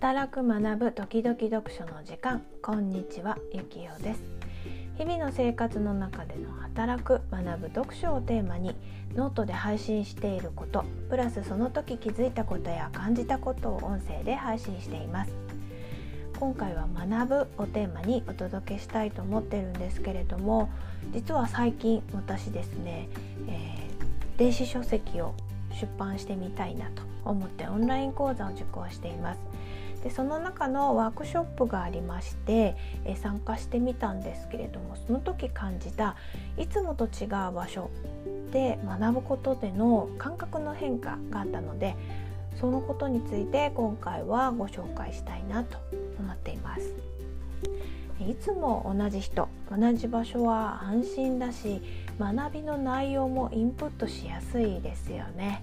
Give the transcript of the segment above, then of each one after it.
働く学ぶ時々読書の時間。こんにちはゆきよです。日々の生活の中での働く学ぶ読書をテーマにノートで配信していることプラスその時気づいたことや感じたことを音声で配信しています。今回は学ぶをテーマにお届けしたいと思ってるんですけれども実は最近私ですね、えー、電子書籍を出版してみたいなと思ってオンライン講座を受講しています。でその中のワークショップがありましてえ参加してみたんですけれどもその時感じたいつもと違う場所で学ぶことでの感覚の変化があったのでそのことについて今回はご紹介したいなと思っています。いつも同じ人同じ場所は安心だし学びの内容もインプットしやすいですよね。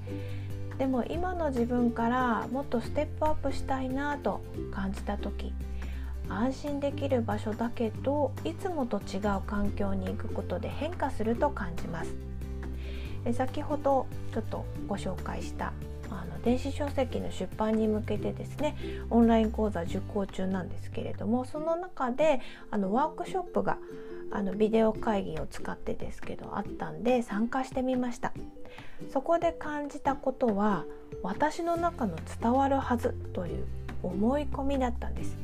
でも今の自分からもっとステップアップしたいなと感じた時安心できる場所だけどいつもと違う環境に行くことで変化すると感じます。先ほどちょっとご紹介したあの電子書籍の出版に向けてですねオンライン講座受講中なんですけれどもその中であのワークショップがあのビデオ会議を使ってですけどあったんで参加してみました。そこで感じたことは私の中の伝わるはずという思い込みだったんです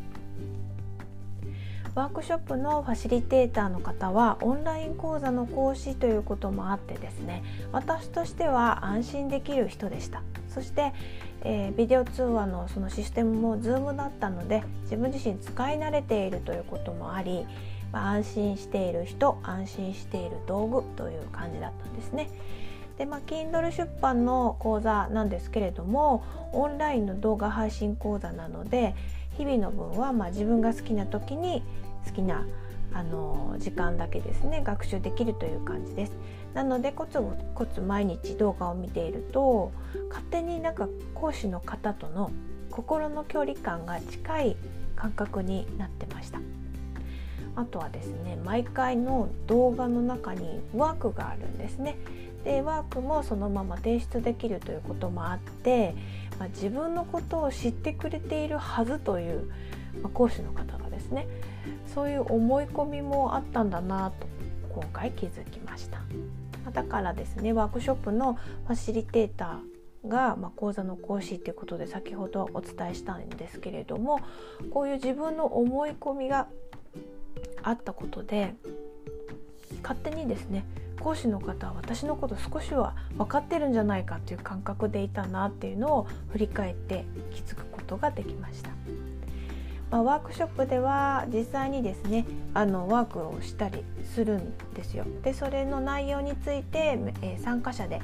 ワークショップのファシリテーターの方はオンライン講座の講師ということもあってですね私としては安心できる人でしたそして、えー、ビデオ通話のそのシステムも Zoom だったので自分自身使い慣れているということもあり、ま、安心している人安心している道具という感じだったんですね。でまあ Kindle 出版の講座なんですけれどもオンラインの動画配信講座なので日々の分はまあ自分が好きな時に好きなあの時間だけですね学習できるという感じです。なのでコツコツ毎日動画を見ていると勝手になんか講師の方との心の距離感が近い感覚になってました。あとはですね毎回の動画の中にワークがあるんですね。でワークもそのまま提出できるということもあって、まあ、自分のことを知ってくれているはずという、まあ、講師の方がですねそういう思い込みもあったんだなと今回気づきました。だからですねワークショップのファシリテーターが、まあ、講座の講師ということで先ほどお伝えしたんですけれどもこういう自分の思い込みがあったことで勝手にですね講師の方は私のこと少しは分かってるんじゃないかっていう感覚でいたなっていうのを振り返って気づくことができました。まあ、ワークショップでは実際にですねあのワークをしたりするんですよ。でそれの内容について、え、参加者で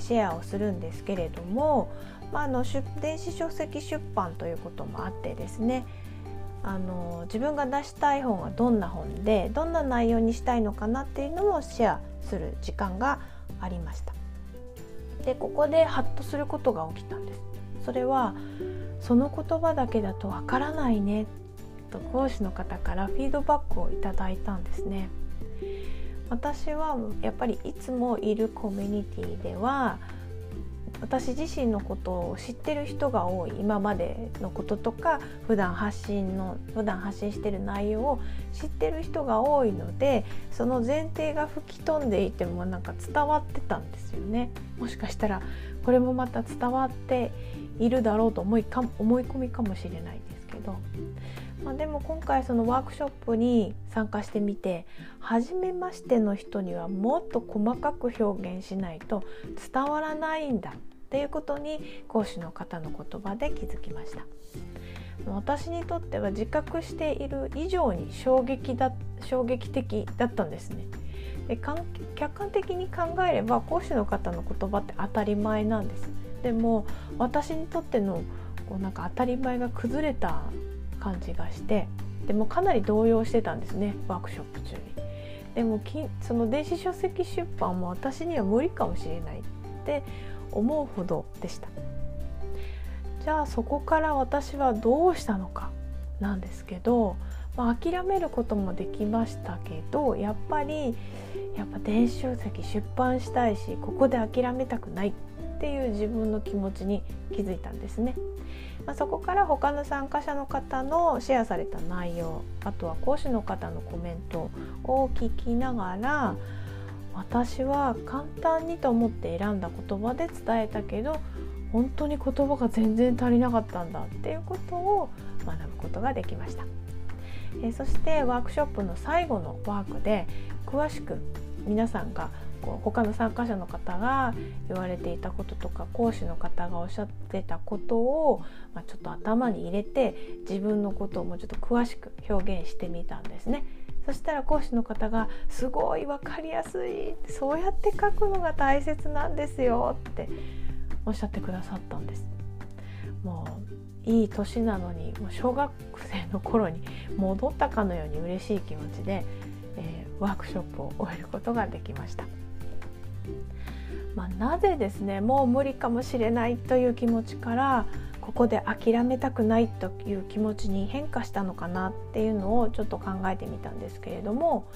シェアをするんですけれども、まあ、あの電子書籍出版ということもあってですねあの自分が出したい本はどんな本でどんな内容にしたいのかなっていうのをシェアする時間がありました。でここでハッとすることが起きたんです。それはその言葉だけだとわからないねと講師の方からフィードバックをいただいたんですね。私はやっぱりいつもいるコミュニティでは私自身のことを知ってる人が多い今までのこととか普段発信の普段発信してる内容を知ってる人が多いのでその前提が吹き飛んでいてもなんか伝わってたんですよね。もしかしたらこれもまた伝わっているだろうと思いか思い込みかもしれないですけど、まあ、でも今回そのワークショップに参加してみて初めましての人にはもっと細かく表現しないと伝わらないんだ。っていうことに講師の方の言葉で気づきました。私にとっては自覚している以上に衝撃だ衝撃的だったんですね。で客観的に考えれば講師の方の言葉って当たり前なんです。でも私にとってのこうなんか当たり前が崩れた感じがしてでもかなり動揺してたんですねワークショップ中に。でもその電子書籍出版も私には無理かもしれない。って思うほどでしたじゃあそこから私はどうしたのかなんですけど、まあ、諦めることもできましたけどやっぱりやっぱ電子書籍出版したいしここで諦めたくないっていう自分の気持ちに気づいたんですね。まあ、そこから他の参加者の方のシェアされた内容あとは講師の方のコメントを聞きながら私は簡単にと思って選んだ言葉で伝えたけど本当に言葉が全然足りなかったんだっていうことを学ぶことができました。えそしてワークショップの最後のワークで詳しく皆さんがこう他の参加者の方が言われていたこととか講師の方がおっしゃってたことを、まあ、ちょっと頭に入れて自分のことをもうちょっと詳しく表現してみたんですね。そしたら講師の方が「すごい分かりやすいそうやって書くのが大切なんですよ」っておっしゃってくださったんです。もういい年なのにもう小学生の頃に戻ったかのように嬉しい気持ちで、えー、ワークショップを終えることができました。まあ、なぜですねもう無理かもしれないという気持ちからここで諦めたくないという気持ちに変化したのかなっていうのをちょっと考えてみたんですけれども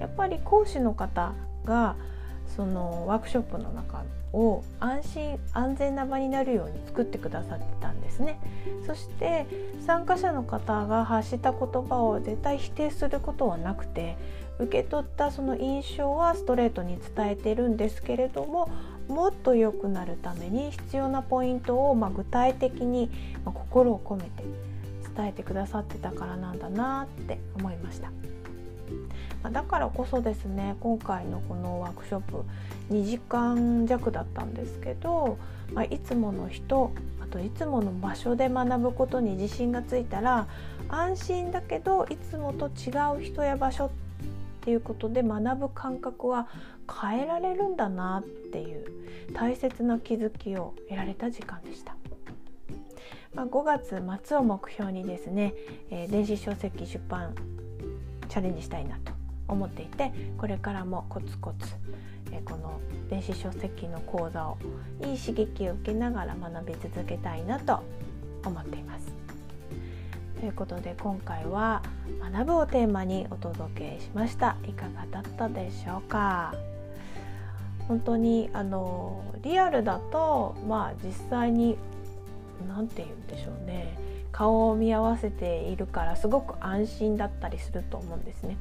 やっぱり講師の方がそのワークショップの中を安心安全な場になるように作ってくださってたんですね。そして参加者の方が発した言葉を絶対否定することはなくて受け取ったその印象はストレートに伝えてるんですけれどももっと良くなるために必要なポイントをま具体的にま心を込めて伝えてくださってたからなんだなって思いました。まだからこそですね今回のこのワークショップ2時間弱だったんですけど、まあ、いつもの人あといつもの場所で学ぶことに自信がついたら安心だけどいつもと違う人や場所ってていうことで学ぶ感覚は変えられるんだなっていう大切な気づきを得られた時間でした。まあ、5月末を目標にですね、えー、電子書籍出版チャレンジしたいなと思っていてこれからもコツコツ、えー、この電子書籍の講座をいい刺激を受けながら学び続けたいなと思っています。ということで今回は学ぶをテーマにお届けしました。いかがだったでしょうか？本当にあのリアルだとまあ実際に何て言うんでしょうね。顔を見合わせているからすごく安心だったりすると思うんですね。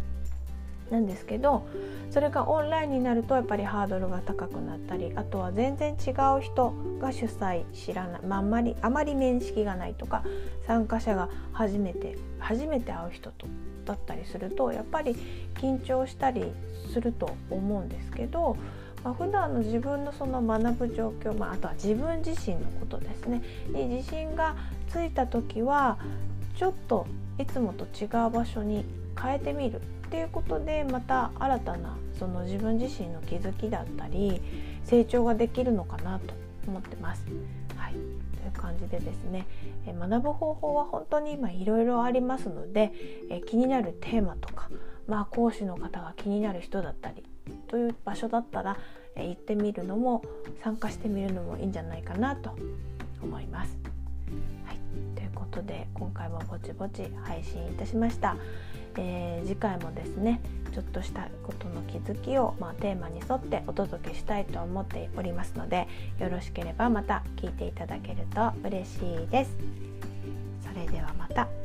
なんですけどそれがオンラインになるとやっぱりハードルが高くなったりあとは全然違う人が主催知らない、まあ、あんまりあまり面識がないとか参加者が初めて初めて会う人とだったりするとやっぱり緊張したりすると思うんですけど、まあ、普段の自分のその学ぶ状況、まあ、あとは自分自身のことですね。に自信がついた時はちょっといつもと違う場所に変えてみるっていうことでまた新たなその自分自身の気づきだったり成長ができるのかなと思ってます。はい、という感じでですね、学ぶ方法は本当に今いろいろありますので、気になるテーマとか、まあ、講師の方が気になる人だったりという場所だったら、行ってみるのも参加してみるのもいいんじゃないかなと思います。はい、ということで今回もぼちぼち配信いたしました。えー、次回もですねちょっとしたことの気づきを、まあ、テーマに沿ってお届けしたいと思っておりますのでよろしければまた聞いていただけると嬉しいです。それではまた。